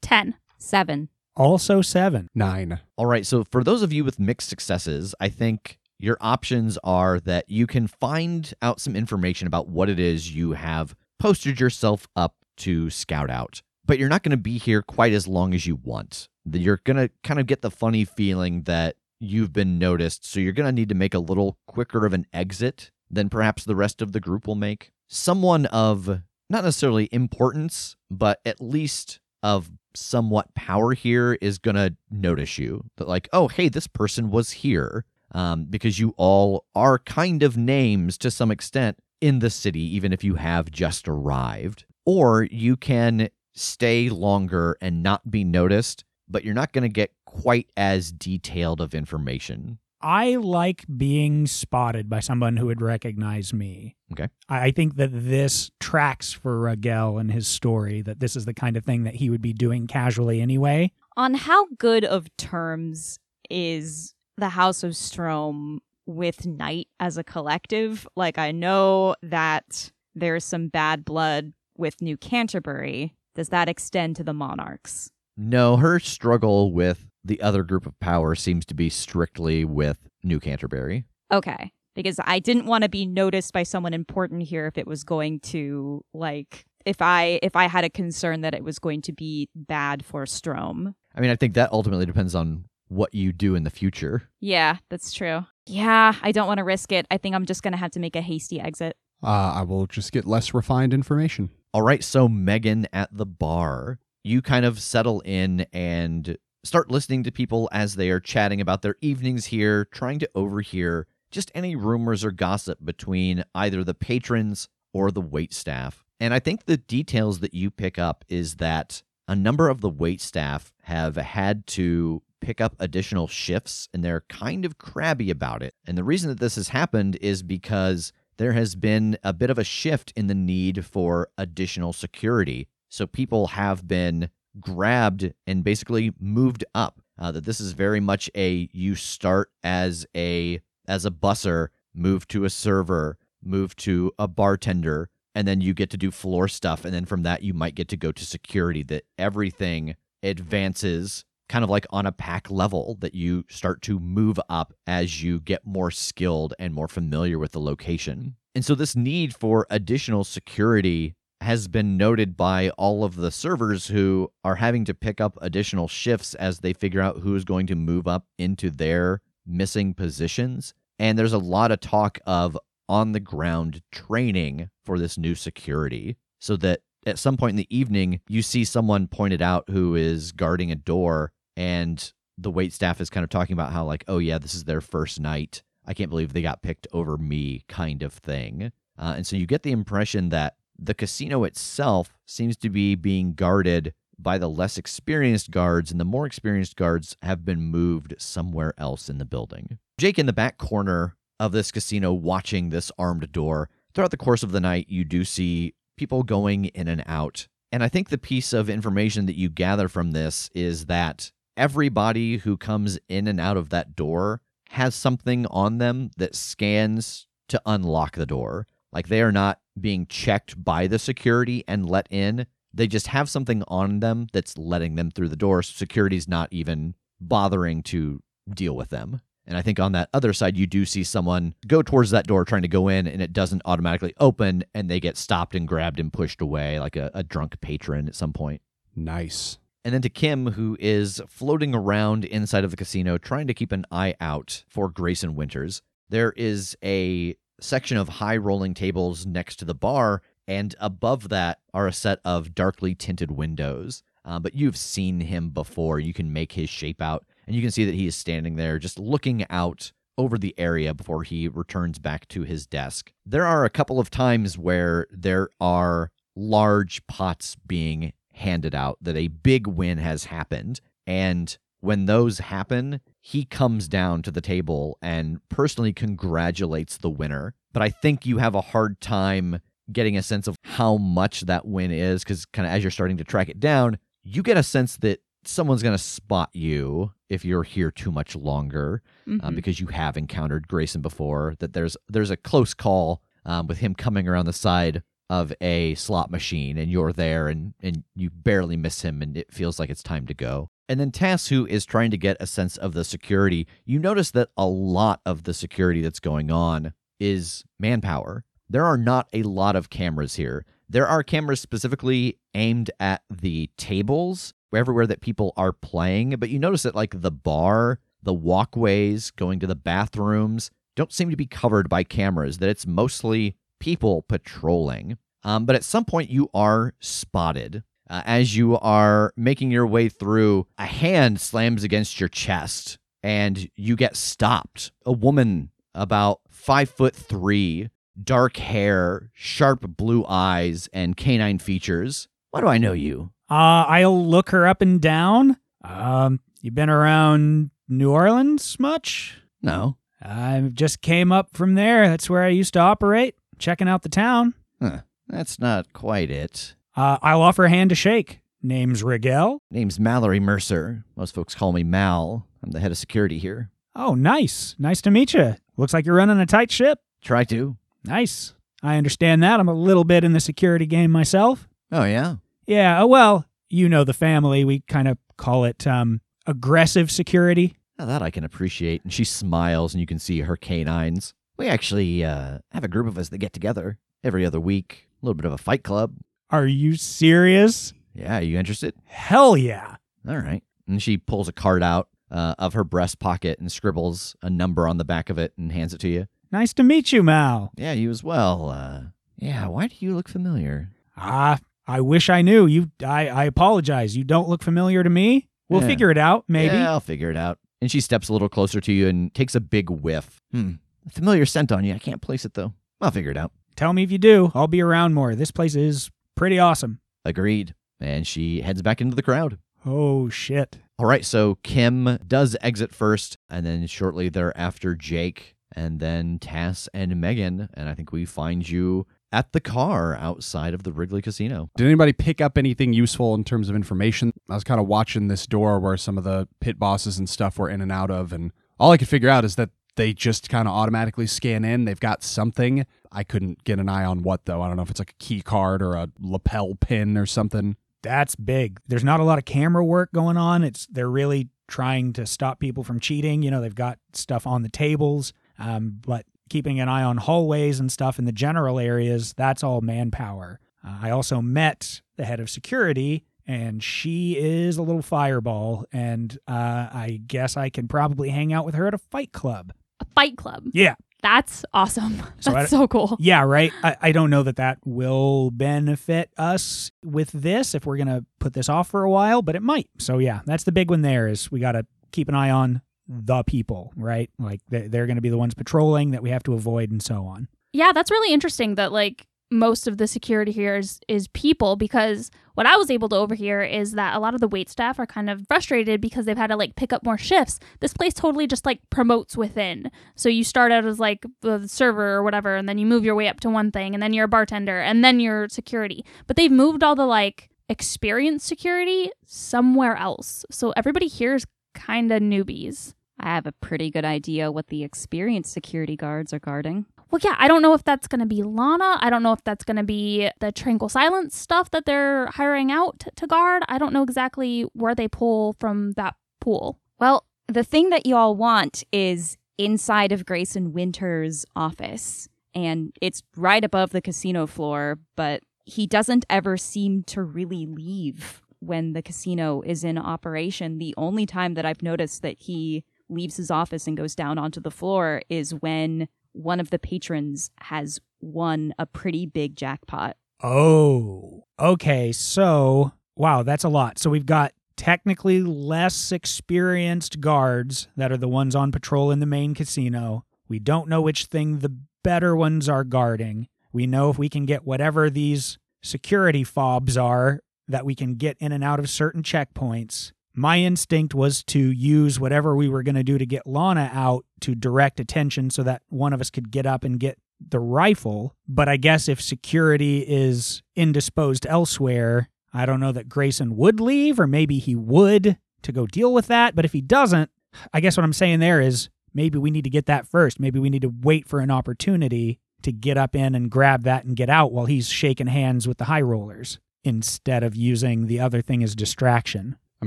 10. Seven. Also seven. Nine. All right. So for those of you with mixed successes, I think your options are that you can find out some information about what it is you have posted yourself up to scout out, but you're not going to be here quite as long as you want. You're going to kind of get the funny feeling that you've been noticed, so you're going to need to make a little quicker of an exit than perhaps the rest of the group will make. Someone of not necessarily importance, but at least of somewhat power here is going to notice you. That, like, oh, hey, this person was here. Um, because you all are kind of names to some extent in the city, even if you have just arrived. Or you can stay longer and not be noticed, but you're not going to get quite as detailed of information. I like being spotted by someone who would recognize me. Okay. I I think that this tracks for Ragel and his story, that this is the kind of thing that he would be doing casually anyway. On how good of terms is the House of Strom with Night as a collective? Like, I know that there's some bad blood with New Canterbury. Does that extend to the monarchs? No, her struggle with the other group of power seems to be strictly with New Canterbury. Okay. Because I didn't want to be noticed by someone important here if it was going to like if I if I had a concern that it was going to be bad for Strom. I mean, I think that ultimately depends on what you do in the future. Yeah, that's true. Yeah, I don't want to risk it. I think I'm just going to have to make a hasty exit. Uh, I will just get less refined information. All right, so Megan at the bar, you kind of settle in and start listening to people as they are chatting about their evenings here, trying to overhear just any rumors or gossip between either the patrons or the wait staff. And I think the details that you pick up is that a number of the wait staff have had to pick up additional shifts and they're kind of crabby about it. And the reason that this has happened is because there has been a bit of a shift in the need for additional security. So people have been grabbed and basically moved up. Uh, that this is very much a you start as a as a busser, move to a server, move to a bartender, and then you get to do floor stuff, and then from that you might get to go to security. That everything advances kind of like on a pack level that you start to move up as you get more skilled and more familiar with the location. And so this need for additional security has been noted by all of the servers who are having to pick up additional shifts as they figure out who's going to move up into their missing positions. And there's a lot of talk of on the ground training for this new security so that at some point in the evening, you see someone pointed out who is guarding a door, and the wait staff is kind of talking about how, like, oh, yeah, this is their first night. I can't believe they got picked over me, kind of thing. Uh, and so you get the impression that the casino itself seems to be being guarded by the less experienced guards, and the more experienced guards have been moved somewhere else in the building. Jake in the back corner of this casino watching this armed door. Throughout the course of the night, you do see people going in and out. And I think the piece of information that you gather from this is that everybody who comes in and out of that door has something on them that scans to unlock the door. Like they are not being checked by the security and let in. They just have something on them that's letting them through the door. Security's not even bothering to deal with them. And I think on that other side, you do see someone go towards that door trying to go in, and it doesn't automatically open, and they get stopped and grabbed and pushed away like a, a drunk patron at some point. Nice. And then to Kim, who is floating around inside of the casino trying to keep an eye out for Grayson Winters. There is a section of high rolling tables next to the bar, and above that are a set of darkly tinted windows. Uh, but you've seen him before. You can make his shape out and you can see that he is standing there just looking out over the area before he returns back to his desk. There are a couple of times where there are large pots being handed out that a big win has happened. And when those happen, he comes down to the table and personally congratulates the winner. But I think you have a hard time getting a sense of how much that win is because, kind of, as you're starting to track it down, you get a sense that someone's going to spot you if you're here too much longer Mm-hmm. um, because you have encountered Grayson before. That there's there's a close call um, with him coming around the side of a slot machine, and you're there, and and you barely miss him, and it feels like it's time to go. And then Tass, who is trying to get a sense of the security, you notice that a lot of the security that's going on is manpower. There are not a lot of cameras here. There are cameras specifically aimed at the tables everywhere that people are playing, but you notice that like the bar, the walkways going to the bathrooms don't seem to be covered by cameras, that it's mostly people patrolling. Um, but at some point, you are spotted. Uh, as you are making your way through, a hand slams against your chest and you get stopped. A woman about five foot three, dark hair, sharp blue eyes, and canine features. Why do I know you? Uh, I'll look her up and down. Um, you been around New Orleans much? No. I just came up from there. That's where I used to operate, checking out the town. Huh. That's not quite it. Uh, I'll offer a hand to shake. Name's Rigel. Name's Mallory Mercer. Most folks call me Mal. I'm the head of security here. Oh, nice. Nice to meet you. Looks like you're running a tight ship. Try to. Nice. I understand that. I'm a little bit in the security game myself. Oh, yeah? Yeah, uh, well, you know the family. We kind of call it um, aggressive security. Now that I can appreciate. And she smiles, and you can see her canines. We actually uh, have a group of us that get together every other week. A little bit of a fight club. Are you serious? Yeah, are you interested? Hell yeah. All right. And she pulls a card out uh, of her breast pocket and scribbles a number on the back of it and hands it to you. Nice to meet you, Mal. Yeah, you as well. Uh, yeah, why do you look familiar? Ah, I wish I knew. You I, I apologize. You don't look familiar to me. We'll Yeah. figure it out, maybe. Yeah, I'll figure it out. And she steps a little closer to you and takes a big whiff. Hmm. A familiar scent on you. I can't place it though. I'll figure it out. Tell me if you do. I'll be around more. This place is pretty awesome. Agreed. And she heads back into the crowd. Oh shit. All right, so Kim does exit first, and then shortly thereafter, Jake, and then Tass and Megan. And I think we find you at the car outside of the Wrigley Casino. Did anybody pick up anything useful in terms of information? I was kind of watching this door where some of the pit bosses and stuff were in and out of, and all I could figure out is that they just kind of automatically scan in. They've got something. I couldn't get an eye on what though. I don't know if it's like a key card or a lapel pin or something. That's big. There's not a lot of camera work going on. It's they're really trying to stop people from cheating. You know, they've got stuff on the tables. Um, but keeping an eye on hallways and stuff in the general areas, that's all manpower. Uh, I also met the head of security, and she is a little fireball, and uh, I guess I can probably hang out with her at a fight club. Fight club. Yeah. That's awesome. So That's so cool. Yeah, right. I, I don't know that that will benefit us with this if we're going to put this off for a while, but it might. So, yeah, that's the big one there is we got to keep an eye on the people, right? Like they- they're going to be the ones patrolling that we have to avoid and so on. Yeah, that's really interesting that like most of the security here is is people because what I was able to overhear is that a lot of the wait staff are kind of frustrated because they've had to like pick up more shifts. This place totally just like promotes within. So you start out as like the server or whatever and then you move your way up to one thing and then you're a bartender and then you're security. But they've moved all the like experienced security somewhere else. So everybody here is kind of newbies. I have a pretty good idea what the experienced security guards are guarding. Well, yeah, I don't know if that's going to be Lana. I don't know if that's going to be the Tranquil Silence stuff that they're hiring out to guard. I don't know exactly where they pull from that pool. Well, the thing that you all want is inside of Grayson Winter's office, and it's right above the casino floor, but he doesn't ever seem to really leave when the casino is in operation. The only time that I've noticed that he leaves his office and goes down onto the floor is when one of the patrons has won a pretty big jackpot. Oh, okay. So, wow, that's a lot. So we've got technically less experienced guards that are the ones on patrol in the main casino. We don't know which thing the better ones are guarding. We know if we can get whatever these security fobs are that we can get in and out of certain checkpoints. My instinct was to use whatever we were going to do to get Lana out to direct attention so that one of us could get up and get the rifle. But I guess if security is indisposed elsewhere, I don't know that Grayson would leave, or maybe he would to go deal with that. But if he doesn't, I guess what I'm saying there is maybe we need to get that first. Maybe we need to wait for an opportunity to get up in and grab that and get out while he's shaking hands with the high rollers instead of using the other thing as distraction. I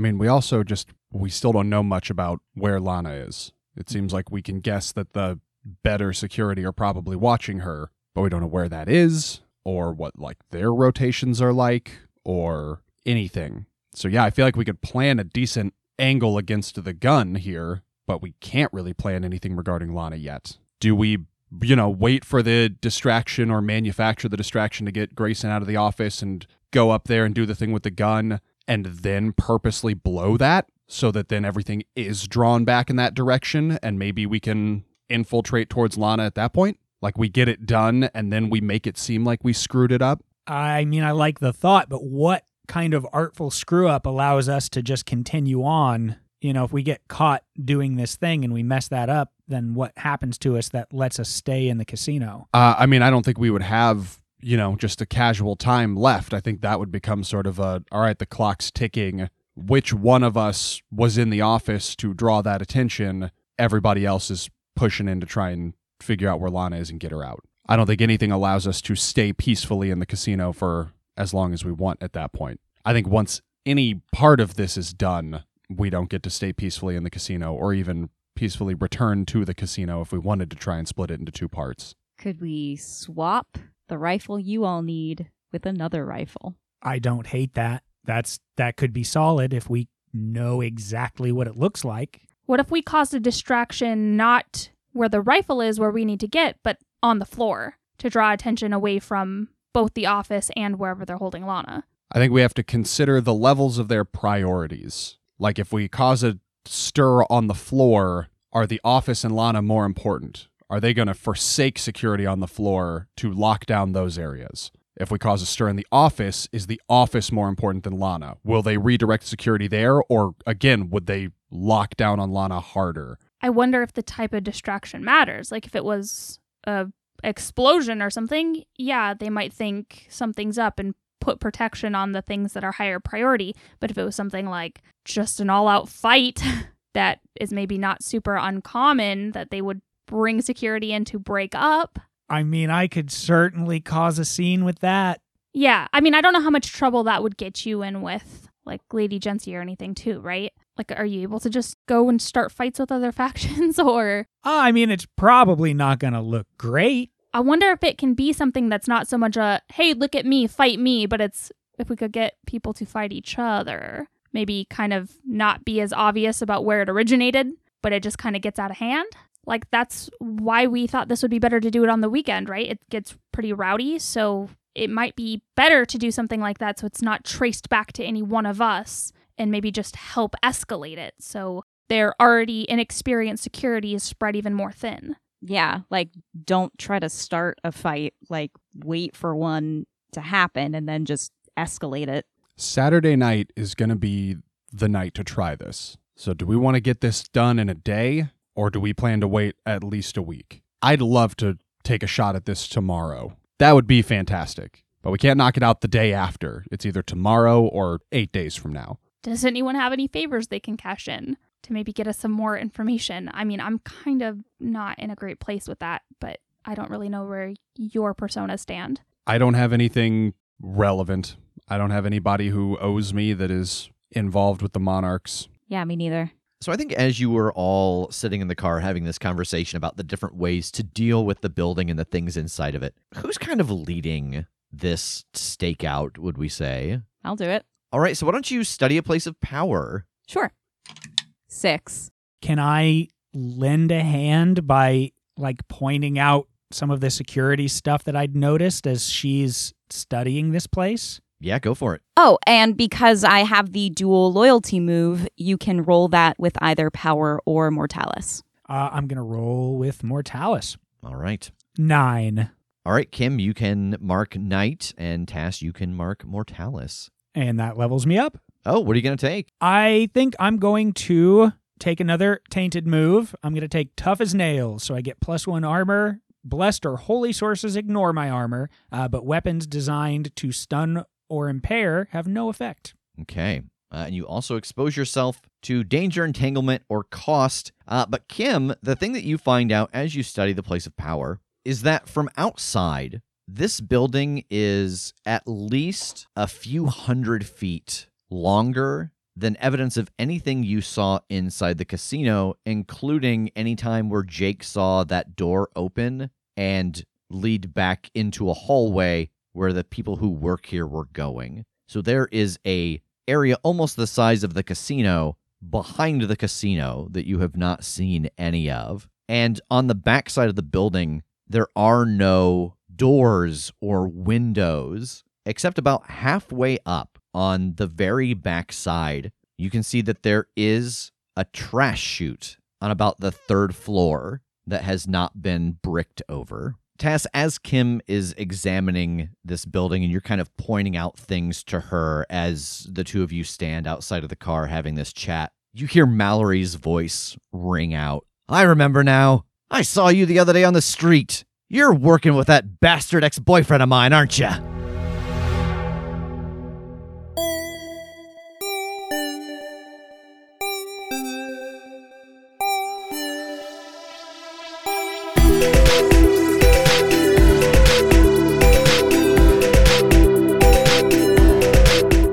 mean, we also just we still don't know much about where Lana is. It mm-hmm. seems like we can guess that the better security are probably watching her, but we don't know where that is or what like their rotations are like or anything. So yeah, I feel like we could plan a decent angle against the gun here, but we can't really plan anything regarding Lana yet. Do we you know, wait for the distraction or manufacture the distraction to get Grayson out of the office and go up there and do the thing with the gun and then purposely blow that so that then everything is drawn back in that direction and maybe we can infiltrate towards Lana at that point? Like we get it done and then we make it seem like we screwed it up? I mean, I like the thought, but what kind of artful screw up allows us to just continue on? You know, if we get caught doing this thing and we mess that up, then what happens to us that lets us stay in the casino? Uh, I mean, I don't think we would have, you know, just a casual time left. I think that would become sort of a, all right, the clock's ticking. Which one of us was in the office to draw that attention? Everybody else is pushing in to try and figure out where Lana is and get her out. I don't think anything allows us to stay peacefully in the casino for as long as we want at that point. I think once any part of this is done, we don't get to stay peacefully in the casino or even peacefully return to the casino if we wanted to try and split it into two parts. Could we swap the rifle you all need with another rifle? I don't hate that. That's that could be solid if we know exactly what it looks like. What if we cause a distraction not where the rifle is where we need to get, but on the floor to draw attention away from both the office and wherever they're holding Lana? I think we have to consider the levels of their priorities. Like if we cause a stir on the floor, are the office and Lana more important? Are they going to forsake security on the floor to lock down those areas? If we cause a stir in the office, is the office more important than Lana? Will they redirect security there, or again, would they lock down on Lana harder? I wonder if the type of distraction matters. Like if it was a explosion or something, yeah, they might think something's up and put protection on the things that are higher priority. But if it was something like just an all-out fight that is maybe not super uncommon that they would bring security in to break up. I mean, I could certainly cause a scene with that. Yeah, I mean, I don't know how much trouble that would get you in with like Lady Jency or anything too, right? Like, are you able to just go and start fights with other factions? Or Uh, I mean, it's probably not going to look great. I wonder if it can be something that's not so much a, hey, look at me, fight me, but it's if we could get people to fight each other. Maybe kind of not be as obvious about where it originated, but it just kind of gets out of hand. Like, that's why we thought this would be better to do it on the weekend, right? It gets pretty rowdy. So it might be better to do something like that so it's not traced back to any one of us and maybe just help escalate it. So their already inexperienced security is spread even more thin. Yeah, like don't try to start a fight. Like wait for one to happen and then just escalate it. Saturday night is going to be the night to try this. So, do we want to get this done in a day or do we plan to wait at least a week? I'd love to take a shot at this tomorrow. That would be fantastic. But we can't knock it out the day after. It's either tomorrow or eight days from now. Does anyone have any favors they can cash in to maybe get us some more information? I mean, I'm kind of not in a great place with that, but I don't really know where your personas stand. I don't have anything relevant. I don't have anybody who owes me that is involved with the Monarchs. Yeah, me neither. So I think as you were all sitting in the car having this conversation about the different ways to deal with the building and the things inside of it, who's kind of leading this stakeout, would we say? I'll do it. All right, so why don't you study a place of power? Sure. Six. Can I lend a hand by like pointing out some of the security stuff that I'd noticed as she's studying this place? Yeah, go for it. Oh, and because I have the dual loyalty move, you can roll that with either power or mortalis. Uh, I'm going to roll with Mortalis. All right. Nine. All right, Kim, you can mark Night, and Tass, you can mark Mortalis. And that levels me up. Oh, what are you going to take? I think I'm going to take another tainted move. I'm going to take tough as nails, so I get plus one armor. Blessed or holy sources ignore my armor, uh, but weapons designed to stun or impair have no effect. Okay. Uh, and you also expose yourself to danger, entanglement, or cost. Uh, but, Kim, the thing that you find out as you study the place of power is that from outside, this building is at least a few hundred feet longer than evidence of anything you saw inside the casino, including any time where Jake saw that door open and lead back into a hallway where the people who work here were going. So there is a area almost the size of the casino behind the casino that you have not seen any of. And on the backside of the building, there are no doors or windows, except about halfway up on the very back side. You can see that there is a trash chute on about the third floor that has not been bricked over. Tass, as Kim is examining this building and you're kind of pointing out things to her as the two of you stand outside of the car having this chat, you hear Mallory's voice ring out. I remember now. I saw you the other day on the street. You're working with that bastard ex boyfriend of mine, aren't you?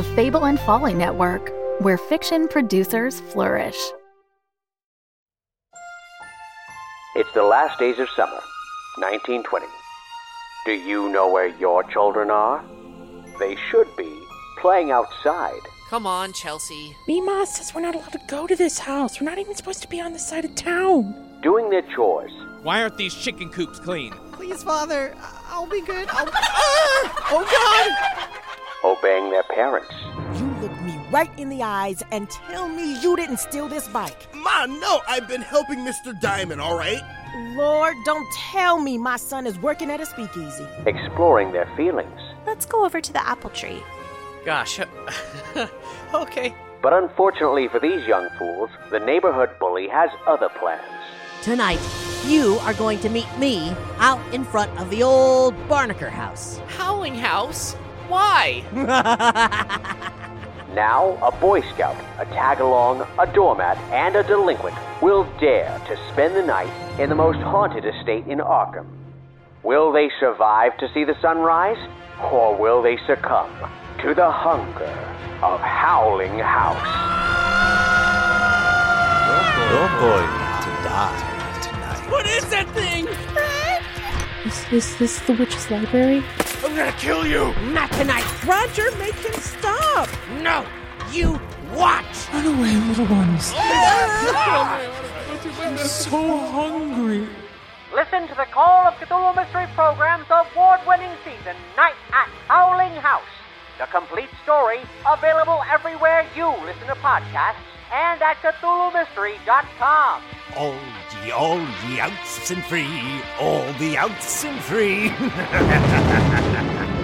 The Fable and Folly Network, where fiction producers flourish. It's the last days of summer, 1920. Do you know where your children are? They should be playing outside. Come on, Chelsea. Mima says we're not allowed to go to this house. We're not even supposed to be on this side of town. Doing their chores. Why aren't these chicken coops clean? Please, Father, I'll be good. I'll... Ah! Oh, Obeying their parents. You look me right in the eyes and tell me you didn't steal this bike. Ma, no, I've been helping Mr. Diamond, all right? Lord, don't tell me my son is working at a speakeasy. Exploring their feelings. Let's go over to the apple tree. Gosh. okay. But unfortunately for these young fools, the neighborhood bully has other plans. Tonight, you are going to meet me out in front of the old Barnaker house. Howling House? Why? Now, a Boy Scout, a tag along, a doormat, and a delinquent will dare to spend the night in the most haunted estate in Arkham. Will they survive to see the sunrise? Or will they succumb to the hunger of Howling House? Your boy to die tonight. What is that thing? Is, is this the witch's library? I'm gonna kill you! Not tonight. Roger, make him stop. No! You watch! Run away, little ones. I'm so hungry. Listen to the Call of Cthulhu Mystery Program's award-winning season, Night at Howling House. The complete story available everywhere you listen to podcasts and at CthulhuMystery.com. All ye, all ye outs and free, all the outs and free.